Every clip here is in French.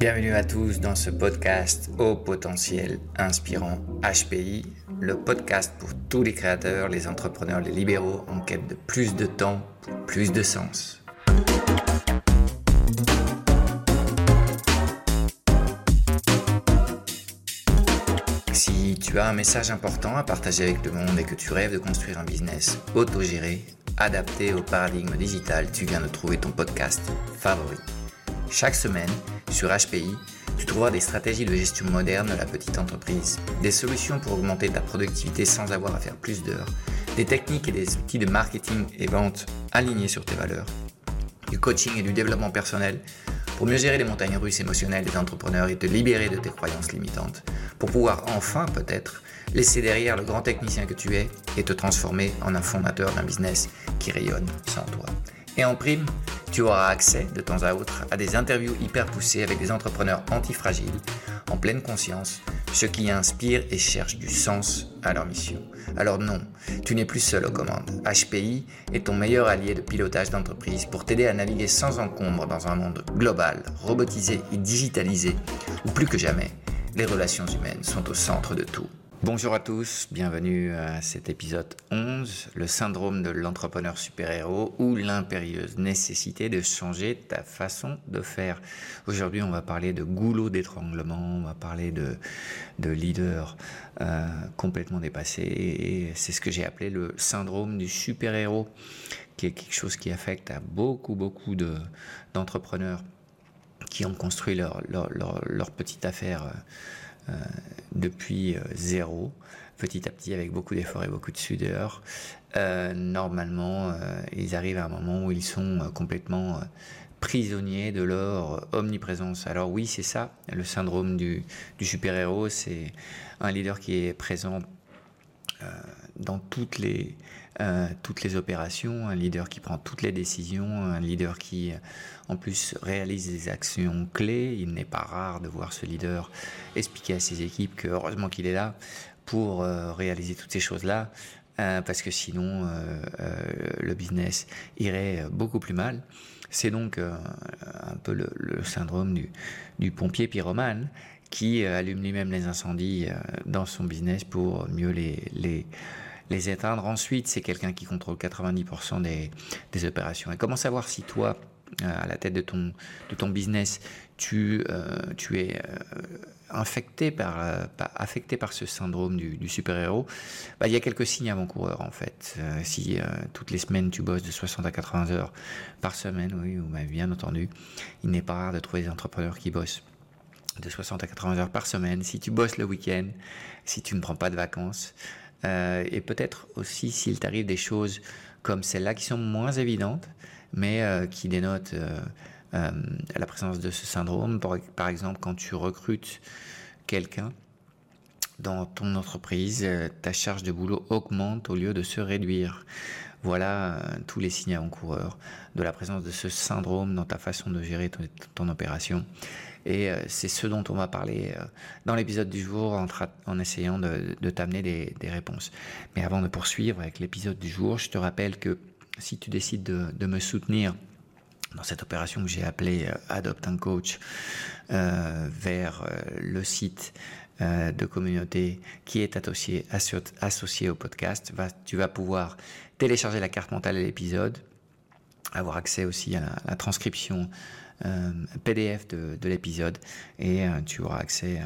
Bienvenue à tous dans ce podcast au potentiel inspirant HPI, le podcast pour tous les créateurs, les entrepreneurs, les libéraux en quête de plus de temps pour plus de sens. Si tu as un message important à partager avec le monde et que tu rêves de construire un business autogéré, adapté au paradigme digital, tu viens de trouver ton podcast favori. Chaque semaine, sur HPI, tu trouveras des stratégies de gestion moderne de la petite entreprise, des solutions pour augmenter ta productivité sans avoir à faire plus d'heures, des techniques et des outils de marketing et vente alignés sur tes valeurs, du coaching et du développement personnel pour mieux gérer les montagnes russes émotionnelles des entrepreneurs et te libérer de tes croyances limitantes, pour pouvoir enfin peut-être laisser derrière le grand technicien que tu es et te transformer en un fondateur d'un business qui rayonne sans toi. Et en prime, tu auras accès de temps à autre à des interviews hyper poussées avec des entrepreneurs antifragiles, en pleine conscience, ceux qui inspirent et cherchent du sens à leur mission. Alors non, tu n'es plus seul aux commandes. HPI est ton meilleur allié de pilotage d'entreprise pour t'aider à naviguer sans encombre dans un monde global, robotisé et digitalisé, où plus que jamais, les relations humaines sont au centre de tout. Bonjour à tous, bienvenue à cet épisode 11, le syndrome de l'entrepreneur super-héros ou l'impérieuse nécessité de changer ta façon de faire. Aujourd'hui, on va parler de goulot d'étranglement, on va parler de, de leader euh, complètement dépassé et c'est ce que j'ai appelé le syndrome du super-héros, qui est quelque chose qui affecte à beaucoup, beaucoup d'entrepreneurs qui ont construit leur, leur, leur petite affaire. Euh, depuis euh, zéro, petit à petit avec beaucoup d'efforts et beaucoup de sudeur. Euh, normalement, ils arrivent à un moment où ils sont complètement prisonniers de leur omniprésence. Alors oui, c'est ça, le syndrome du super-héros, c'est un leader qui est présent dans toutes les, euh, toutes les opérations, un leader qui prend toutes les décisions, un leader qui en plus réalise des actions clés. Il n'est pas rare de voir ce leader expliquer à ses équipes que heureusement qu'il est là pour euh, réaliser toutes ces choses-là, euh, parce que sinon le business irait beaucoup plus mal. C'est donc un peu le, syndrome du, pompier pyromane qui allume lui-même les incendies dans son business pour mieux les les éteindre. Ensuite, c'est quelqu'un qui contrôle 90% des, opérations. Et comment savoir si toi, euh, à la tête de ton, de ton business, tu, euh, es euh, infecté par, affecté par ce syndrome du, super-héros, bah, il y a quelques signes avant-coureurs en fait. si toutes les semaines tu bosses de 60 à 80 heures par semaine, oui, vous m'avez bien entendu, il n'est pas rare de trouver des entrepreneurs qui bossent de 60 à 80 heures par semaine. Si tu bosses le week-end, si tu ne prends pas de vacances, euh, et peut-être aussi s'il t'arrive des choses comme celles-là qui sont moins évidentes, mais euh, qui dénotent euh, la présence de ce syndrome. Par, exemple, quand tu recrutes quelqu'un dans ton entreprise, ta charge de boulot augmente au lieu de se réduire. Voilà tous les signes avant-coureurs de la présence de ce syndrome dans ta façon de gérer ton opération. Et euh, c'est ce dont on va parler euh, dans l'épisode du jour en, essayant de, t'amener des, réponses. Mais avant de poursuivre avec l'épisode du jour, je te rappelle que si tu décides de, me soutenir dans cette opération que j'ai appelée euh, Adopt un coach vers le site de communauté qui est associé, associé au podcast, tu vas pouvoir télécharger la carte mentale de l'épisode, avoir accès aussi à la transcription euh, PDF de, l'épisode et euh, tu auras accès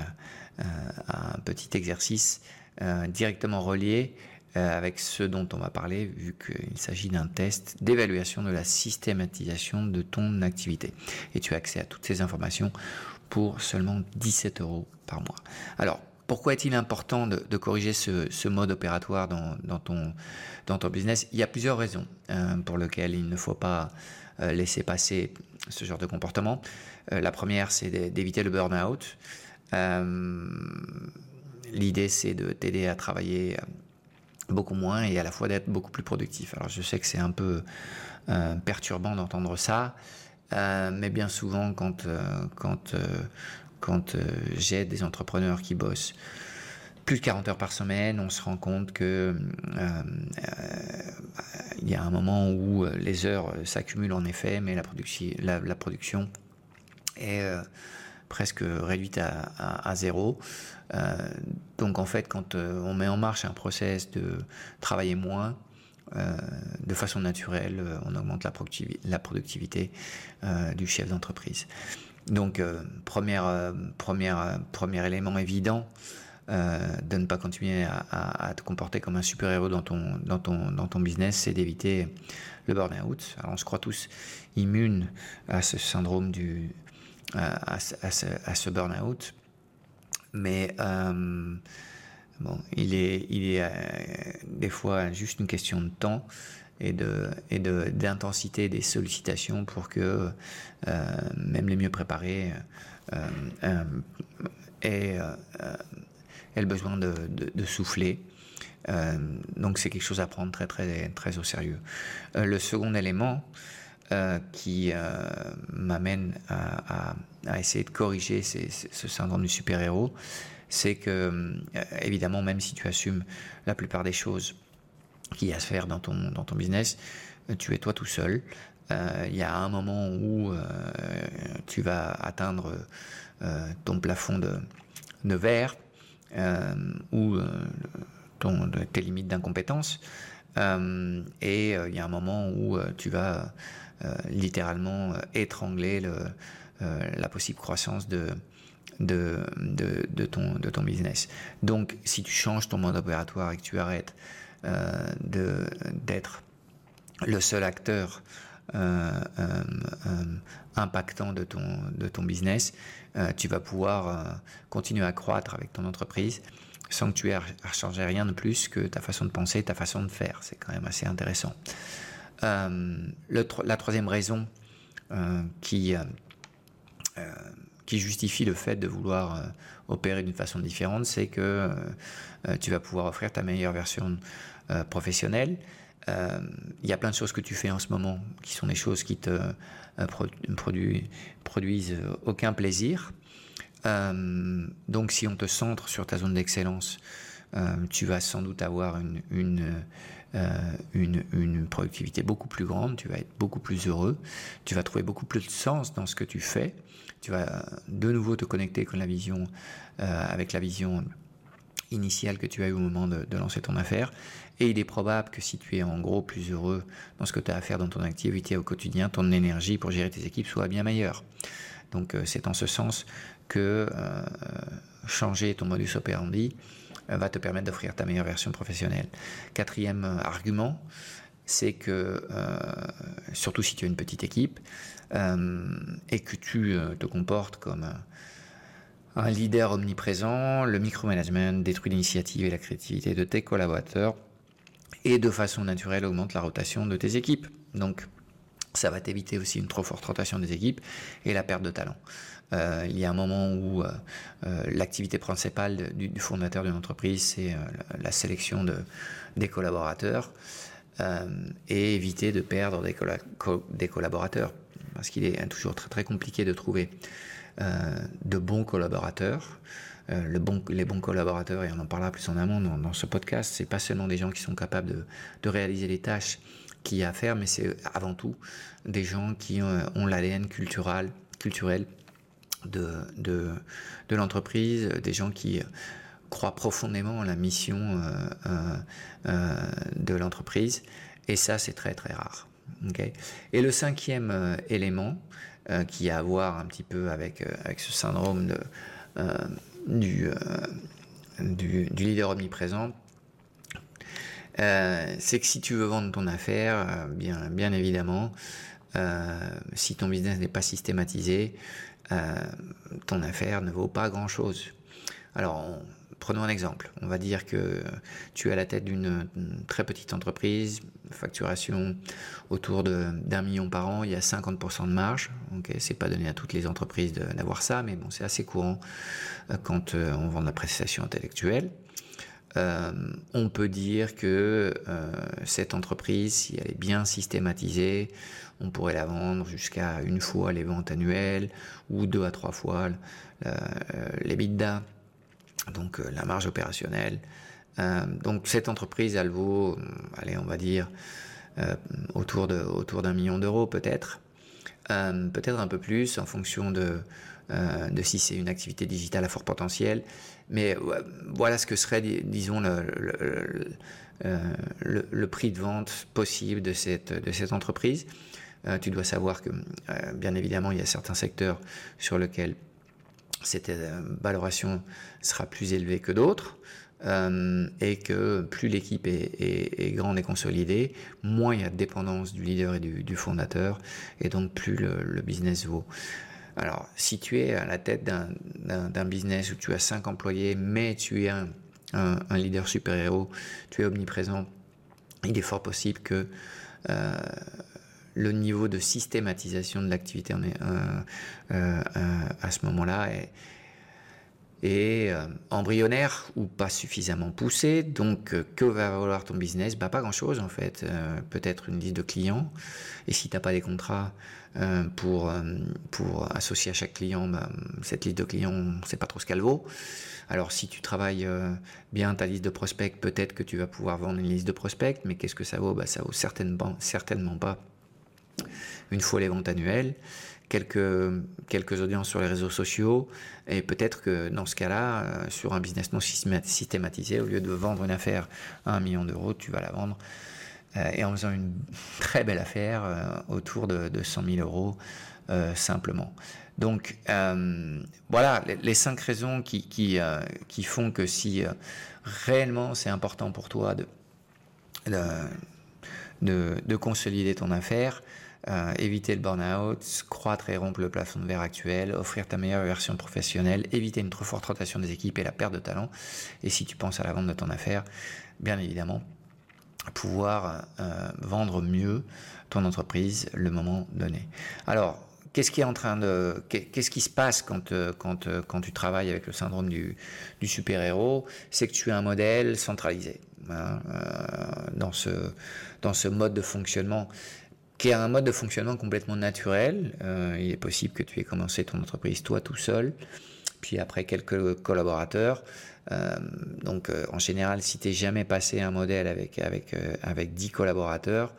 à, un petit exercice euh, directement relié avec ce dont on va parler, vu qu'il s'agit d'un test d'évaluation de la systématisation de ton activité. Et tu as accès à toutes ces informations pour seulement 17 euros par mois. Alors, pourquoi est-il important de, corriger ce, mode opératoire dans, ton, business? Il y a plusieurs raisons pour lesquelles il ne faut pas laisser passer ce genre de comportement. Euh, la première, c'est d'éviter le burn-out. Euh, l'idée, c'est de t'aider à travailler euh, beaucoup moins et à la fois d'être beaucoup plus productif. Alors je sais que c'est un peu perturbant d'entendre ça, mais bien souvent quand, quand j'aide des entrepreneurs qui bossent plus de 40 heures par semaine, on se rend compte que il y a un moment où les heures s'accumulent en effet, mais la, production, est presque réduite à, zéro. donc en fait, quand on met en marche un process de travailler moins, de façon naturelle, on augmente la productivité du chef d'entreprise. Donc, première, première, premier élément évident, de ne pas continuer à, te comporter comme un super-héros dans ton, business, c'est d'éviter le burn-out. Alors on se croit tous immunes à ce syndrome du, à, ce, burn-out, mais euh, bon, il est, il euh, des fois juste une question de temps et de d'intensité des sollicitations pour que euh, même les mieux préparés aient, le besoin de, souffler euh, donc c'est quelque chose à prendre très très très au sérieux. Euh, le second élément euh, qui m'amène à, essayer de corriger ce syndrome du super-héros, c'est que évidemment même si tu assumes la plupart des choses qu'il y a à se faire dans ton dans ton business, tu es toi tout seul. Il y a un moment où tu vas atteindre ton plafond de, de verre, où tes limites d'incompétence. Euh, et euh, il y a un moment où euh, tu vas littéralement étrangler le, la possible croissance de, de, de, ton, de ton business. Donc, si tu changes ton mode opératoire et que tu arrêtes d'être le seul acteur impactant de ton, de ton business, tu vas pouvoir continuer à croître avec ton entreprise sans que tu aies à changer rien de plus que ta façon de penser, ta façon de faire. C'est quand même assez intéressant. Euh, la troisième raison euh, qui, euh, qui justifie le fait de vouloir opérer d'une façon différente, c'est que tu vas pouvoir offrir ta meilleure version professionnelle. Il y a plein de choses que tu fais en ce moment qui sont des choses qui te produisent aucun plaisir. Euh, donc si on te centre sur ta zone d'excellence, euh, tu vas sans doute avoir une, euh, une, une, productivité beaucoup plus grande, tu vas être beaucoup plus heureux, tu vas trouver beaucoup plus de sens dans ce que tu fais, tu vas de nouveau te connecter avec la vision, avec la vision initiale que tu as eu au moment de, lancer ton affaire. Et il est probable que si tu es en gros plus heureux dans ce que tu as à faire dans ton activité au quotidien, ton énergie pour gérer tes équipes soit bien meilleure. Donc c'est en ce sens que euh, changer ton modus operandi euh, va te permettre d'offrir ta meilleure version professionnelle. Quatrième euh, argument, c'est que, surtout si tu as une petite équipe, et que tu te comportes comme un leader omniprésent, le micromanagement détruit l'initiative et la créativité de tes collaborateurs, et de façon naturelle augmente la rotation de tes équipes. Donc, ça va t'éviter aussi une trop forte rotation des équipes et la perte de talent. Euh, il y a un moment où euh, euh, l'activité principale du, fondateur d'une entreprise, c'est la sélection de, des collaborateurs et éviter de perdre des, collaborateurs. Parce qu'il est toujours très très compliqué de trouver de bons collaborateurs. Les bons collaborateurs, et on en parlera plus en amont dans, ce podcast, c'est pas seulement des gens qui sont capables de, réaliser les tâches qu'il y a à faire, mais c'est avant tout des gens qui ont, l'ADN culturel de, de, l'entreprise, des gens qui croient profondément en la mission euh, euh, euh, de l'entreprise. Et ça, c'est très très rare. Et le cinquième élément qui a à voir un petit peu avec, avec ce syndrome du, du, du, leader omniprésent, c'est que si tu veux vendre ton affaire, bien, bien évidemment, si ton business n'est pas systématisé, euh, ton affaire ne vaut pas grand-chose. Alors, prenons un exemple. On va dire que tu es à la tête d'une très petite entreprise, facturation autour d'un million par an, il y a 50% de marge. Okay, c'est pas donné à toutes les entreprises d'avoir ça, mais bon, c'est assez courant euh, quand euh, on vend de la prestation intellectuelle. Euh, on peut dire que euh, cette entreprise, si elle est bien systématisée, on pourrait la vendre jusqu'à une fois les ventes annuelles ou deux à trois fois euh, les bidas, donc la marge opérationnelle. donc cette entreprise, elle vaut, allez, on va dire autour d'un million d'euros peut-être. Peut-être un peu plus en fonction de, de si c'est une activité digitale à fort potentiel. Mais voilà ce que serait, disons, le, le, prix de vente possible de cette, de cette entreprise. tu dois savoir que, bien évidemment, il y a certains secteurs sur lesquels cette valoration sera plus élevée que d'autres. Euh, et que plus l'équipe est, grande et consolidée, moins il y a de dépendance du leader et du, fondateur, et donc plus le, business vaut. Alors, si tu es à la tête d'un business où tu as 5 employés, mais tu es un, leader super-héros, tu es omniprésent, il est fort possible que euh, le niveau de systématisation de l'activité euh, à ce moment-là est, et euh, embryonnaire ou pas suffisamment poussé. Donc, euh, que va valoir ton business? Bah, Pas grand-chose en fait. Euh, peut-être une liste de clients. Et si tu n'as pas des contrats pour, pour associer à chaque client, bah, cette liste de clients, on ne sait pas trop ce qu'elle vaut. Alors, si tu travailles bien ta liste de prospects, peut-être que tu vas pouvoir vendre une liste de prospects. Mais qu'est-ce que ça vaut? Bah, Ça vaut certainement, certainement pas une fois les ventes annuelles quelques, quelques audiences sur les réseaux sociaux, et peut-être que dans ce cas-là, euh, sur un business non systématisé, au lieu de vendre une affaire à un million d'euros, tu vas la vendre euh, et en faisant une très belle affaire euh, autour de, de, 100 000 euros simplement. Donc voilà les, cinq raisons qui, qui, qui font que si réellement c'est important pour toi de, de, de consolider ton affaire, euh, éviter le burn-out, croître et rompre le plafond de verre actuel, offrir ta meilleure version professionnelle, éviter une trop forte rotation des équipes et la perte de talent. Et si tu penses à la vente de ton affaire, bien évidemment, pouvoir euh, vendre mieux ton entreprise le moment donné. Alors, qu'est-ce qui est en train de, qu'est-ce qui se passe quand, euh, quand, quand tu travailles avec le syndrome du, du super-héros? C'est que tu as un modèle centralisé. Hein, dans, ce, dans ce mode de fonctionnement qui un mode de fonctionnement complètement naturel. Euh, il est possible que tu aies commencé ton entreprise toi tout seul, puis après quelques collaborateurs. Euh, donc euh, en général, si tu n'es jamais passé un modèle avec, avec, avec 10 collaborateurs,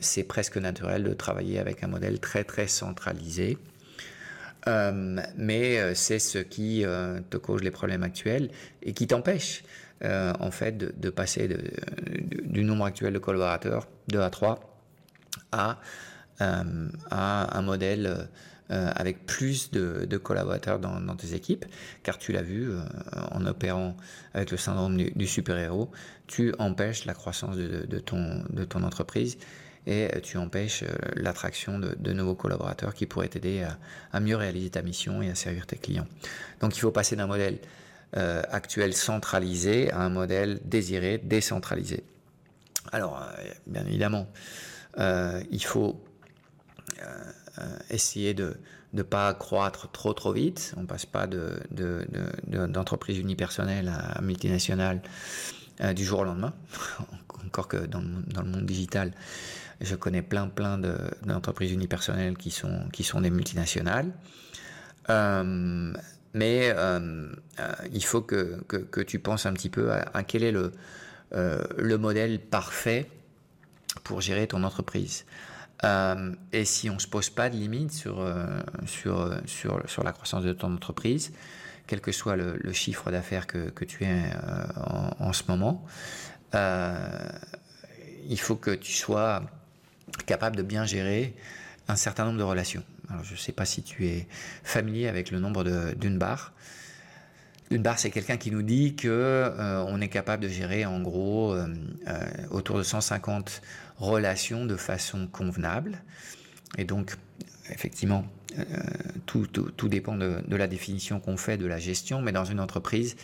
c'est presque naturel de travailler avec un modèle très très centralisé. mais c'est ce qui te cause les problèmes actuels et qui t'empêche en fait de, passer du nombre actuel de collaborateurs 2 à 3 à, euh, à un modèle euh, avec plus de, collaborateurs dans, tes équipes, car tu l'as vu, euh, en opérant avec le syndrome du, super-héros, tu empêches la croissance de, ton, entreprise et tu empêches l'attraction de, nouveaux collaborateurs qui pourraient t'aider à, mieux réaliser ta mission et à servir tes clients. Donc il faut passer d'un modèle actuel centralisé à un modèle désiré décentralisé. Alors, bien évidemment, il faut euh, euh, essayer de ne pas croître trop trop vite. On passe pas d'entreprise de, de, unipersonnelle à multinationale du jour au lendemain. Encore que dans, dans, le monde digital, je connais plein plein d'entreprises unipersonnelles qui sont, qui sont des multinationales. mais il faut que, que, que, tu penses un petit peu à, à quel est le, le modèle parfait pour gérer ton entreprise. Euh, et si on ne se pose pas de limite sur, euh, sur, sur, sur, la croissance de ton entreprise, quel que soit le, chiffre d'affaires que, tu es euh, en, en, ce moment, il faut que tu sois capable de bien gérer un certain nombre de relations. Alors, je ne sais pas si tu es familier avec le nombre d'une barre. Une barre, c'est quelqu'un qui nous dit que euh, on est capable de gérer en gros euh, euh, autour de 150 relations de façon convenable. Et donc, effectivement, tout, tout, dépend de, la définition qu'on fait de la gestion, mais dans une entreprise,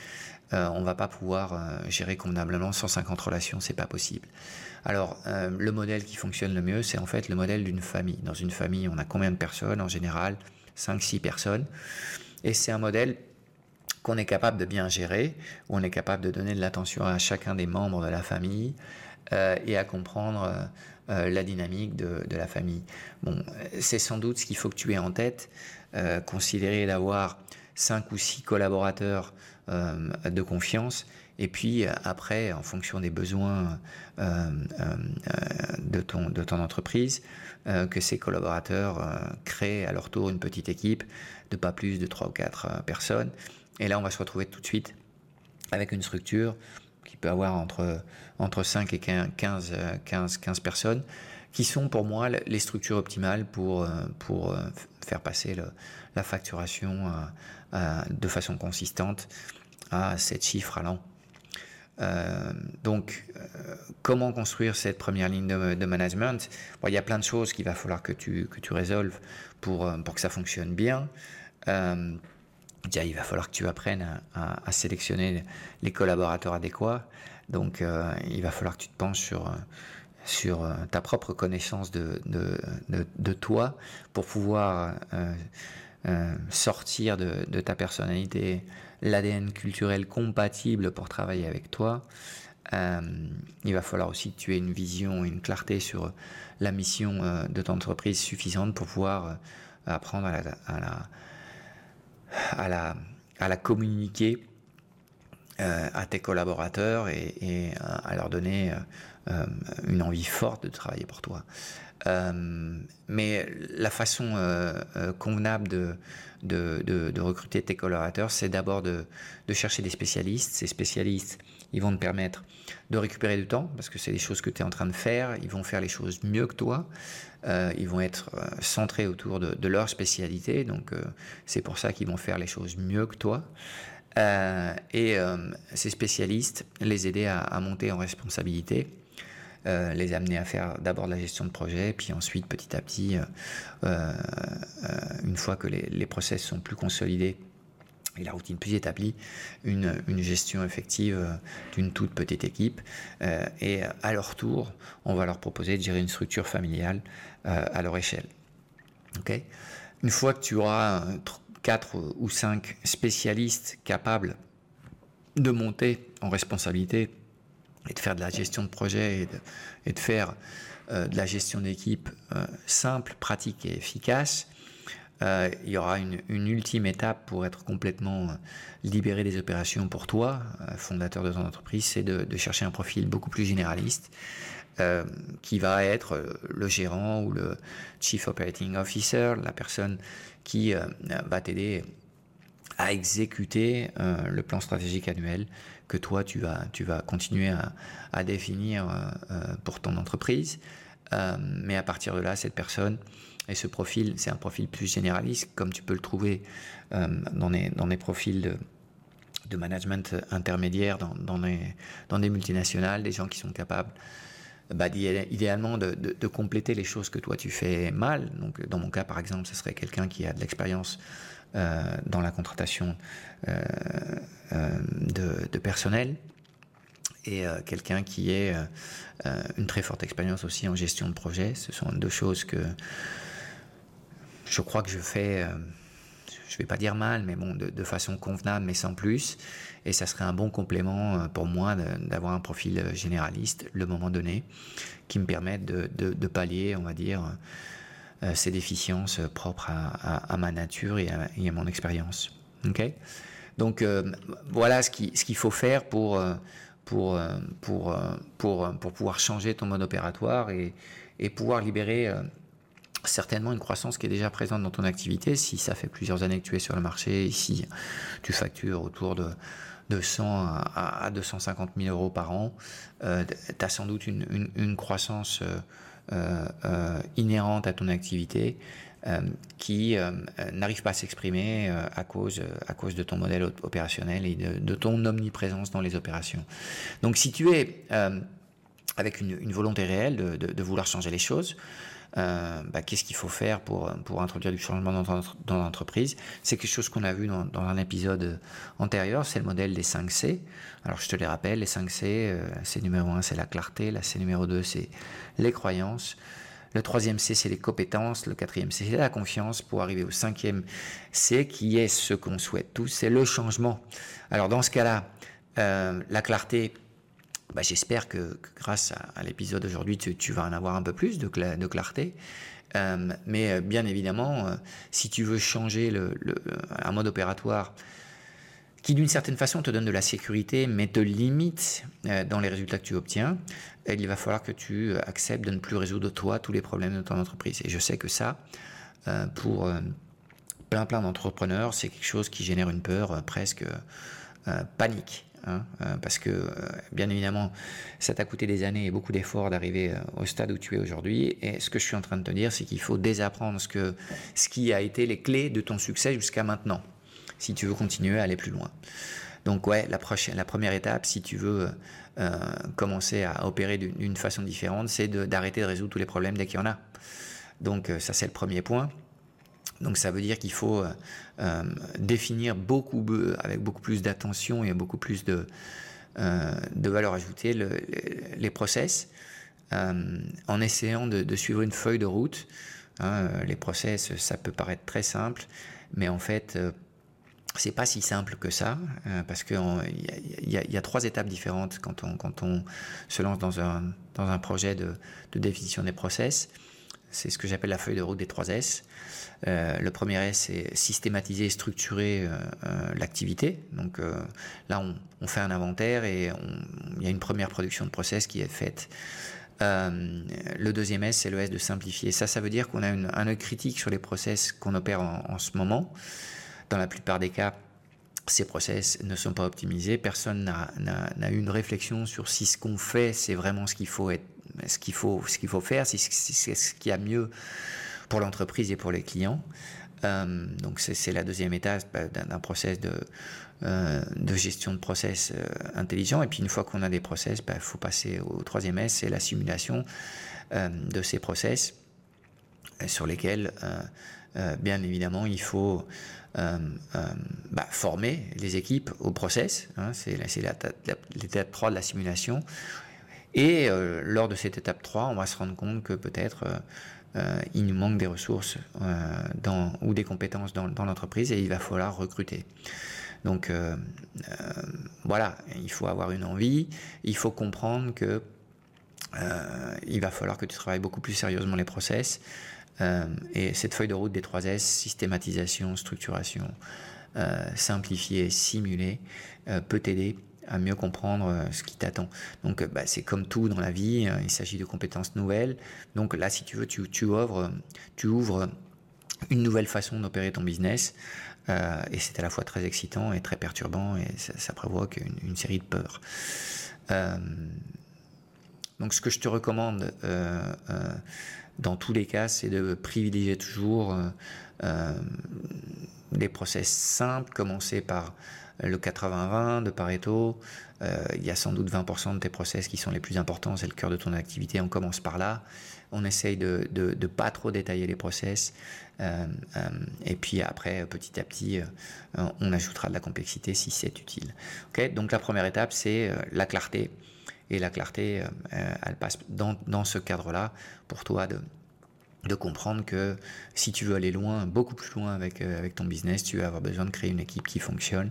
on va pas pouvoir gérer convenablement 150 relations, c'est pas possible. Alors, le modèle qui fonctionne le mieux, c'est en fait le modèle d'une famille. Dans une famille, on a combien de personnes? En général, 5-6 personnes. Et c'est un modèle qu'on est capable de bien gérer, on est capable de donner de l'attention à chacun des membres de la famille euh, et à comprendre euh, euh, la dynamique de, la famille. Bon, c'est sans doute ce qu'il faut que tu aies en tête, considérer d'avoir cinq ou six collaborateurs de confiance et puis après, en fonction des besoins de, ton, de ton entreprise, que ces collaborateurs créent à leur tour une petite équipe de pas plus de 3 ou 4 personnes. Et là, on va se retrouver tout de suite avec une structure qui peut avoir entre, entre 5 et 15, 15, 15 personnes, qui sont pour moi les structures optimales pour, pour faire passer la facturation de façon consistante à 7 chiffres à l'an. Euh, donc, euh, comment construire cette première ligne de, management? Il y a plein de choses qu'il va falloir que tu, que tu résolves pour, euh, pour que ça fonctionne bien. Déjà, il va falloir que tu apprennes à, sélectionner les collaborateurs adéquats. Donc, il va falloir que tu te penches sur, sur ta propre connaissance de, de, de, toi pour pouvoir sortir de, ta personnalité l'ADN culturel compatible pour travailler avec toi. Euh, il va falloir aussi que tu aies une vision, une clarté sur la mission euh, de ton entreprise suffisante pour pouvoir euh, apprendre à la, à la, communiquer à tes collaborateurs et, à leur donner une envie forte de travailler pour toi. mais la façon convenable de, de, recruter tes collaborateurs, c'est d'abord de, chercher des spécialistes. Ces spécialistes, ils vont te permettre de récupérer du temps, parce que c'est des choses que tu es en train de faire, ils vont faire les choses mieux que toi, euh, ils vont être euh, centrés autour de, leur spécialité, donc euh, c'est pour ça qu'ils vont faire les choses mieux que toi. et ces spécialistes, les aider à monter en responsabilité les amener à faire d'abord la gestion de projet, puis ensuite petit à petit, une fois que les, process sont plus consolidés et la routine plus établie, une, gestion effective d'une toute petite équipe. et à leur tour, on va leur proposer de gérer une structure familiale à leur échelle. une fois que tu auras quatre ou cinq spécialistes capables de monter en responsabilité et de faire de la gestion de projet et de, faire euh, de la gestion d'équipe euh, simple, pratique et efficace, euh, il y aura une, ultime étape pour être complètement libéré des opérations pour toi, fondateur de ton entreprise, c'est de, chercher un profil beaucoup plus généraliste qui va être le gérant ou le chief operating officer, la personne qui va t'aider à exécuter le plan stratégique annuel que toi tu vas, continuer à, définir euh, euh, pour ton entreprise. Euh, mais à partir de là, cette personne et ce profil, c'est un profil plus généraliste, comme tu peux le trouver dans, les, dans profils de, de management intermédiaire dans, dans, des multinationales, des gens qui sont capables bah, idéalement de, de, compléter les choses que toi tu fais mal. Donc dans mon cas par exemple, ce serait quelqu'un qui a de l'expérience dans la contratation euh, de, personnel et euh, quelqu'un qui ait euh, une très forte expérience aussi en gestion de projet. Ce sont deux choses que je crois que je fais, je vais pas dire mal, mais bon, de, façon convenable, mais sans plus. Et ça serait un bon complément pour moi d'avoir un profil généraliste, le moment donné, qui me permette de, pallier, on va dire, ces déficiences propres à, ma nature et à, mon expérience. ok? Donc euh, voilà ce qu'il faut faire pour, euh, pour, euh, pour, pour, pour, pouvoir changer ton mode opératoire et pouvoir libérer certainement une croissance qui est déjà présente dans ton activité. Si ça fait plusieurs années que tu es sur le marché, ici tu factures autour de, de 100 à, 250 000 euros par an, euh, tu as sans doute une, croissance euh, euh, inhérente à ton activité euh, qui euh, n'arrive pas à s'exprimer euh, à, cause, de ton modèle opérationnel et de, ton omniprésence dans les opérations. Donc si tu es avec une, volonté réelle de, vouloir changer les choses, euh, bah, qu'est-ce qu'il faut faire pour, introduire du changement dans, l'entreprise? C'est quelque chose qu'on a vu dans, un épisode antérieur, c'est le modèle des 5 C. Alors je te les rappelle, les 5 C, euh, c'est numéro 1, c'est la clarté, la C numéro 2, c'est les croyances, le troisième C, c'est les compétences. Le quatrième C, c'est la confiance. Pour arriver au cinquième C, qui est ce qu'on souhaite tous, c'est le changement. Alors dans ce cas-là, euh, la clarté, bah, j'espère que, grâce à, l'épisode d'aujourd'hui, tu, vas en avoir un peu plus de, clarté. Euh, mais euh, bien évidemment, si tu veux changer un mode opératoire qui d'une certaine façon te donne de la sécurité, mais te limite euh, dans les résultats que tu obtiens, il va falloir que tu acceptes de ne plus résoudre toi tous les problèmes de ton entreprise. Et je sais que ça, euh, pour euh, plein plein d'entrepreneurs, c'est quelque chose qui génère une peur presque panique. Hein, parce que bien évidemment, ça t'a coûté des années et beaucoup d'efforts d'arriver au stade où tu es aujourd'hui. Et ce que je suis en train de te dire, c'est qu'il faut désapprendre ce, que, ce qui a été les clés de ton succès jusqu'à maintenant si tu veux continuer à aller plus loin. Donc ouais, la, prochaine, la première étape, si tu veux euh, commencer à opérer d'une façon différente, c'est d'arrêter de, résoudre tous les problèmes dès qu'il y en a. Donc euh, ça c'est le premier point. Donc ça veut dire qu'il faut euh, définir beaucoup, avec beaucoup plus d'attention et beaucoup plus de, de valeur ajoutée les process, en essayant de, suivre une feuille de route. Hein, les process, ça peut paraître très simple, mais en fait, c'est pas si simple que ça, euh, parce qu'il y, y, a trois étapes différentes quand on, quand on se lance dans un, dans un projet de, de définition des process. C'est ce que j'appelle la feuille de route des trois S. Euh, le premier S, c'est systématiser et structurer euh, euh l'activité. Donc là, on, on, fait un inventaire et il y a une première production de process qui est faite. le deuxième S, c'est le S de simplifier. Ça, ça veut dire qu'on a une, un œil critique sur les process qu'on opère en, en ce moment. Dans la plupart des cas, ces process ne sont pas optimisés. Personne n'a eu une réflexion sur si ce qu'on fait, c'est vraiment ce qu'il faut, être, ce qu'il faut, ce faut faire, c'est ce qu'il y a mieux pour l'entreprise et pour les clients. Euh, donc c'est la deuxième étape bah, d'un process de, euh, de gestion de process euh, intelligent. Et puis une fois qu'on a des process, il bah, faut passer au troisième S, c'est la simulation de ces process sur lesquels, bien évidemment, il faut bah, former les équipes au process. Hein, c'est l'étape 3 de la simulation. Et euh, lors de cette étape 3, on va se rendre compte que peut-être il nous manque des ressources ou des compétences dans, l'entreprise et il va falloir recruter. Donc voilà, il faut avoir une envie, il faut comprendre que il va falloir que tu travailles beaucoup plus sérieusement les process, euh, et cette feuille de route des 3 S, systématisation, structuration, euh, simplifier, simuler, euh, peut t'aider à mieux comprendre ce qui t'attend. Donc bah, c'est comme tout dans la vie, il s'agit de compétences nouvelles. Donc là, si tu veux, tu, ouvres, tu ouvres une nouvelle façon d'opérer ton business. et c'est à la fois très excitant et très perturbant et ça, provoque une, une, série de peurs. donc ce que je te recommande, dans tous les cas, c'est de privilégier toujours euh, euh, des process simples, commencer par le 80-20 de Pareto. Euh, il y a sans doute 20% de tes process qui sont les plus importants, c'est le cœur de ton activité. On commence par là. On essaye de ne pas trop détailler les process. et puis après, petit à petit, on ajoutera de la complexité si c'est utile. Donc la première étape, c'est la clarté. Et la clarté, euh, elle passe dans, dans ce cadre-là pour toi de, de comprendre que si tu veux aller loin, beaucoup plus loin avec, euh, avec ton business, tu vas avoir besoin de créer une équipe qui fonctionne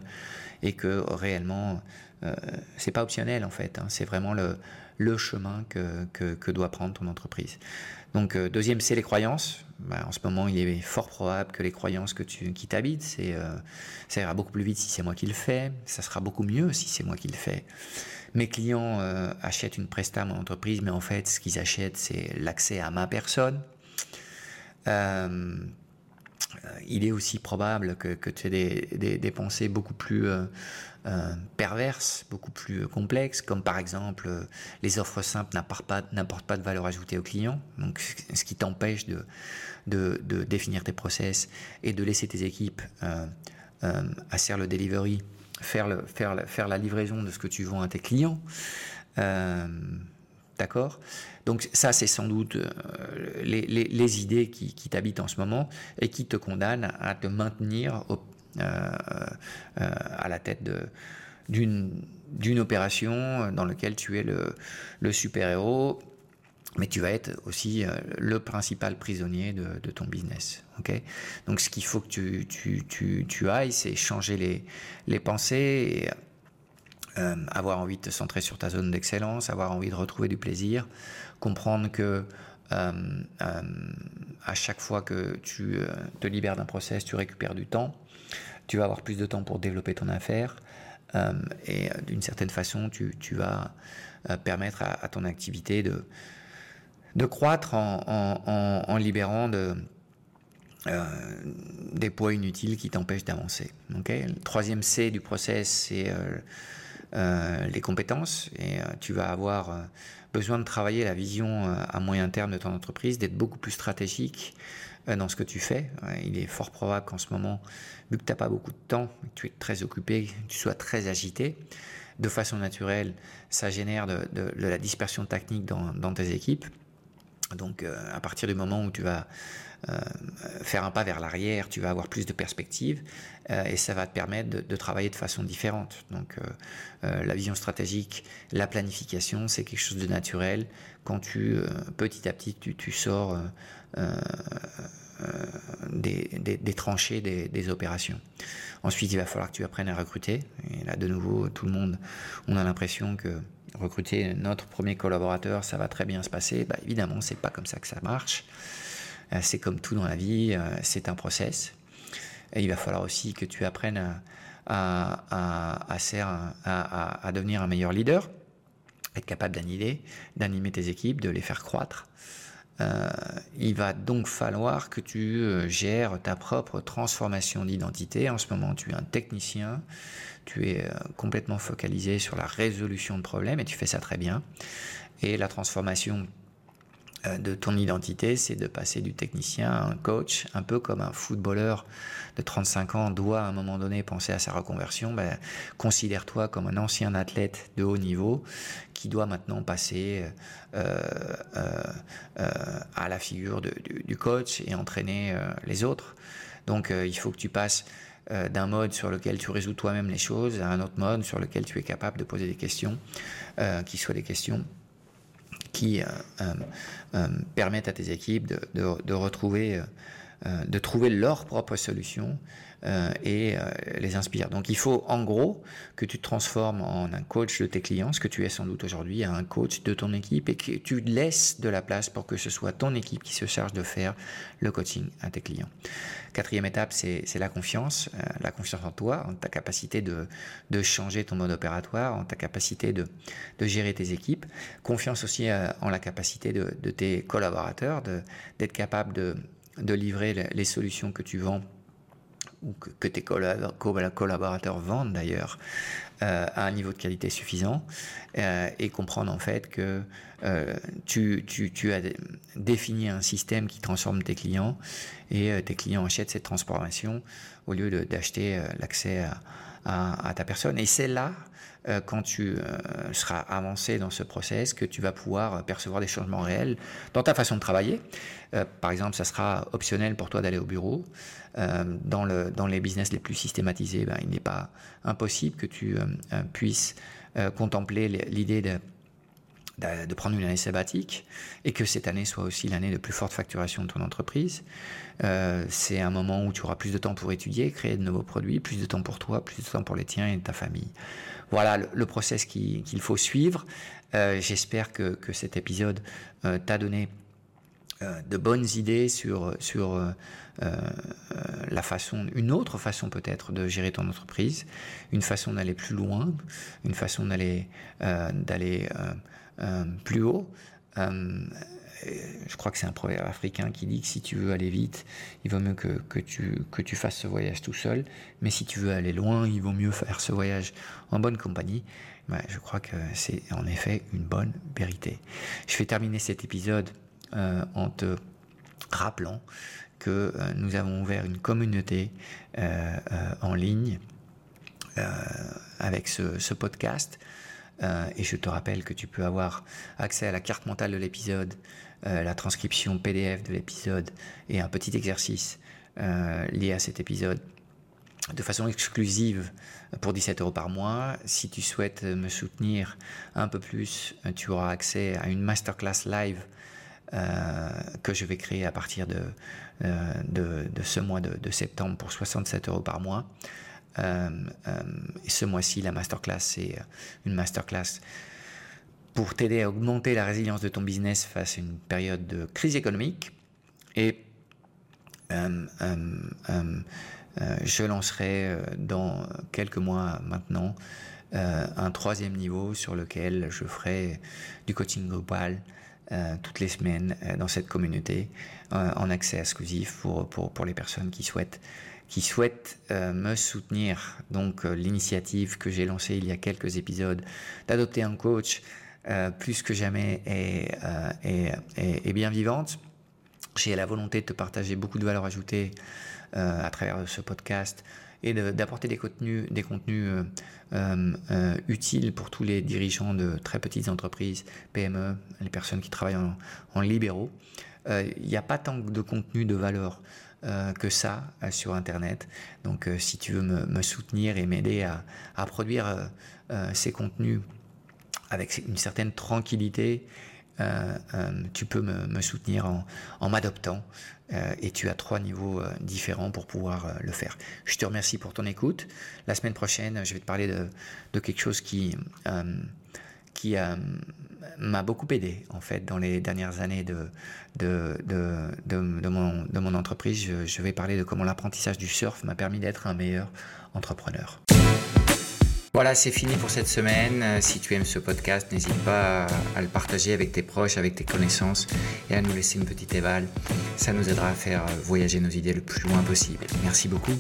et que réellement, euh, c'est pas optionnel en fait, hein, c'est vraiment le, le chemin que, que, que, doit prendre ton entreprise. Donc, euh, deuxième, c'est les croyances. Bah, en ce moment, il est fort probable que les croyances que tu, qui t'habitent, c'est, ça ira beaucoup plus vite si c'est moi qui le fais, ça sera beaucoup mieux si c'est moi qui le fais. Mes clients achètent une presta à mon entreprise, mais en fait, ce qu'ils achètent, c'est l'accès à ma personne, euh, il est aussi probable que, tu aies des, pensées beaucoup plus euh, euh, perverses, beaucoup plus complexes, comme par exemple les offres simples n'apportent pas, de valeur ajoutée au client, donc ce qui t'empêche de, définir tes process et de laisser tes équipes à le delivery, faire, faire la livraison de ce que tu vends à tes clients. D'accord? Donc ça, c'est sans doute euh, les, idées qui, t'habitent en ce moment et qui te condamnent à te maintenir euh, euh, à la tête d'une opération dans laquelle tu es le, super-héros, mais tu vas être aussi le principal prisonnier de, ton business. Donc ce qu'il faut que tu, ailles, c'est changer les, les pensées et euh, avoir envie de te centrer sur ta zone d'excellence, avoir envie de retrouver du plaisir, comprendre que euh, euh, à chaque fois que tu te libères d'un process, tu récupères du temps. tu vas avoir plus de temps pour développer ton affaire. et d'une certaine façon, tu, vas permettre à, ton activité de, de croître en, libérant de, des poids inutiles qui t'empêchent d'avancer. Le troisième C du process, c'est les compétences. Et tu vas avoir besoin de travailler la vision à moyen terme de ton entreprise, d'être beaucoup plus stratégique dans ce que tu fais. Il est fort probable qu'en ce moment, vu que tu n'as pas beaucoup de temps, que tu es très occupé, que tu sois très agité, de façon naturelle, ça génère de, la dispersion technique dans, tes équipes. Donc à partir du moment où tu vas euh, faire un pas vers l'arrière, tu vas avoir plus de perspectives euh, et ça va te permettre de, travailler de façon différente. Donc euh, la vision stratégique, la planification, c'est quelque chose de naturel quand tu petit à petit tu, sors des, tranchées des, opérations. Ensuite, il va falloir que tu apprennes à recruter. Et là, de nouveau, tout le monde, on a l'impression que recruter notre premier collaborateur, ça va très bien se passer. Bah, évidemment, c'est pas comme ça que ça marche. Euh, c'est comme tout dans la vie, euh, c'est un process. Et il va falloir aussi que tu apprennes à, devenir un meilleur leader, être capable d'animer, d'animer tes équipes, de les faire croître. Euh, il va donc falloir que tu gères ta propre transformation d'identité. En ce moment, tu es un technicien, tu es complètement focalisé sur la résolution de problèmes et tu fais ça très bien. Et la transformation de ton identité, c'est de passer du technicien à un coach, un peu comme un footballeur de 35 ans doit à un moment donné penser à sa reconversion. Ben, considère-toi comme un ancien athlète de haut niveau qui doit maintenant passer euh, euh, à la figure du, coach et entraîner les autres. Donc il faut que tu passes d'un mode sur lequel tu résous toi-même les choses à un autre mode sur lequel tu es capable de poser des questions, qui soient des questions qui euh, euh, euh, permettent à tes équipes de, retrouver, de trouver leur propre solution euh, et euh, les inspire. Donc il faut en gros que tu te transformes en un coach de tes clients, ce que tu es sans doute aujourd'hui, un coach de ton équipe et que tu laisses de la place pour que ce soit ton équipe qui se charge de faire le coaching à tes clients. Quatrième étape, c'est la confiance, euh, la confiance en toi, en ta capacité de, changer ton mode opératoire, en ta capacité de, gérer tes équipes. Confiance aussi en la capacité de, tes collaborateurs, d'être capable de livrer les solutions que tu vends ou que, tes collaborateurs vendent d'ailleurs euh, à un niveau de qualité suffisant euh, et comprendre en fait que euh, tu, as défini un système qui transforme tes clients et tes clients achètent cette transformation au lieu d'acheter l'accès à, à, ta personne. Et c'est là euh, quand tu euh, seras avancé dans ce process, que tu vas pouvoir percevoir des changements réels dans ta façon de travailler. Euh, par exemple, ça sera optionnel pour toi d'aller au bureau. dans, le, dans les business les plus systématisés, ben, il n'est pas impossible que tu puisses contempler l'idée de de prendre une année sabbatique et que cette année soit aussi l'année de plus forte facturation de ton entreprise. c'est un moment où tu auras plus de temps pour étudier, créer de nouveaux produits, plus de temps pour toi, plus de temps pour les tiens et ta famille voilà le, process qu'il faut suivre. Euh, j'espère que, cet épisode euh, t'a donné euh, de bonnes idées sur, sur la façon, une autre façon peut-être de gérer ton entreprise, une façon d'aller plus loin, une façon d'aller d'aller plus haut je crois que c'est un proverbe africain qui dit que si tu veux aller vite, il vaut mieux que, que, tu, que tu fasses ce voyage tout seul. Mais si tu veux aller loin, il vaut mieux faire ce voyage en bonne compagnie. je crois que c'est en effet une bonne vérité. Je vais terminer cet épisode euh, en te rappelant que euh, nous avons ouvert une communauté euh, en ligne avec ce, ce podcast. et je te rappelle que tu peux avoir accès à la carte mentale de l'épisode, la transcription PDF de l'épisode et un petit exercice lié à cet épisode de façon exclusive pour 17 euros par mois. Si tu souhaites me soutenir un peu plus, tu auras accès à une masterclass live euh, que je vais créer à partir de, de, ce mois de, septembre pour 67 euros par mois. et ce mois-ci, la masterclass, c'est une masterclass pour t'aider à augmenter la résilience de ton business face à une période de crise économique. Et euh, euh, je lancerai dans quelques mois maintenant un troisième niveau sur lequel je ferai du coaching global toutes les semaines dans cette communauté en accès exclusif pour, pour, pour les personnes qui souhaitent qui souhaitent euh, me soutenir. Donc euh, l'initiative que j'ai lancée il y a quelques épisodes d'adopter un coach euh, plus que jamais est, est, bien vivante. J'ai la volonté de te partager beaucoup de valeur ajoutée à travers ce podcast et d'apporter des contenus, des contenus utiles pour tous les dirigeants de très petites entreprises, PME, les personnes qui travaillent en, en libéraux. Il n'y a pas tant de contenu de valeur euh, que ça euh, sur Internet. Donc euh, si tu veux me, soutenir et m'aider à, produire ces contenus avec une certaine tranquillité, tu peux me, soutenir en, m'adoptant et tu as trois niveaux différents pour pouvoir le faire. Je te remercie pour ton écoute. La semaine prochaine, je vais te parler de quelque chose qui qui euh, m'a beaucoup aidé en fait dans les dernières années de, de, de, de, mon, de mon, entreprise. Je, je, vais parler de comment l'apprentissage du surf m'a permis d'être un meilleur entrepreneur. Voilà, c'est fini pour cette semaine. Euh, si tu aimes ce podcast, n'hésite pas à le partager avec tes proches, avec tes connaissances et à nous laisser une petite éval. Ça nous aidera à faire voyager nos idées le plus loin possible. Merci beaucoup.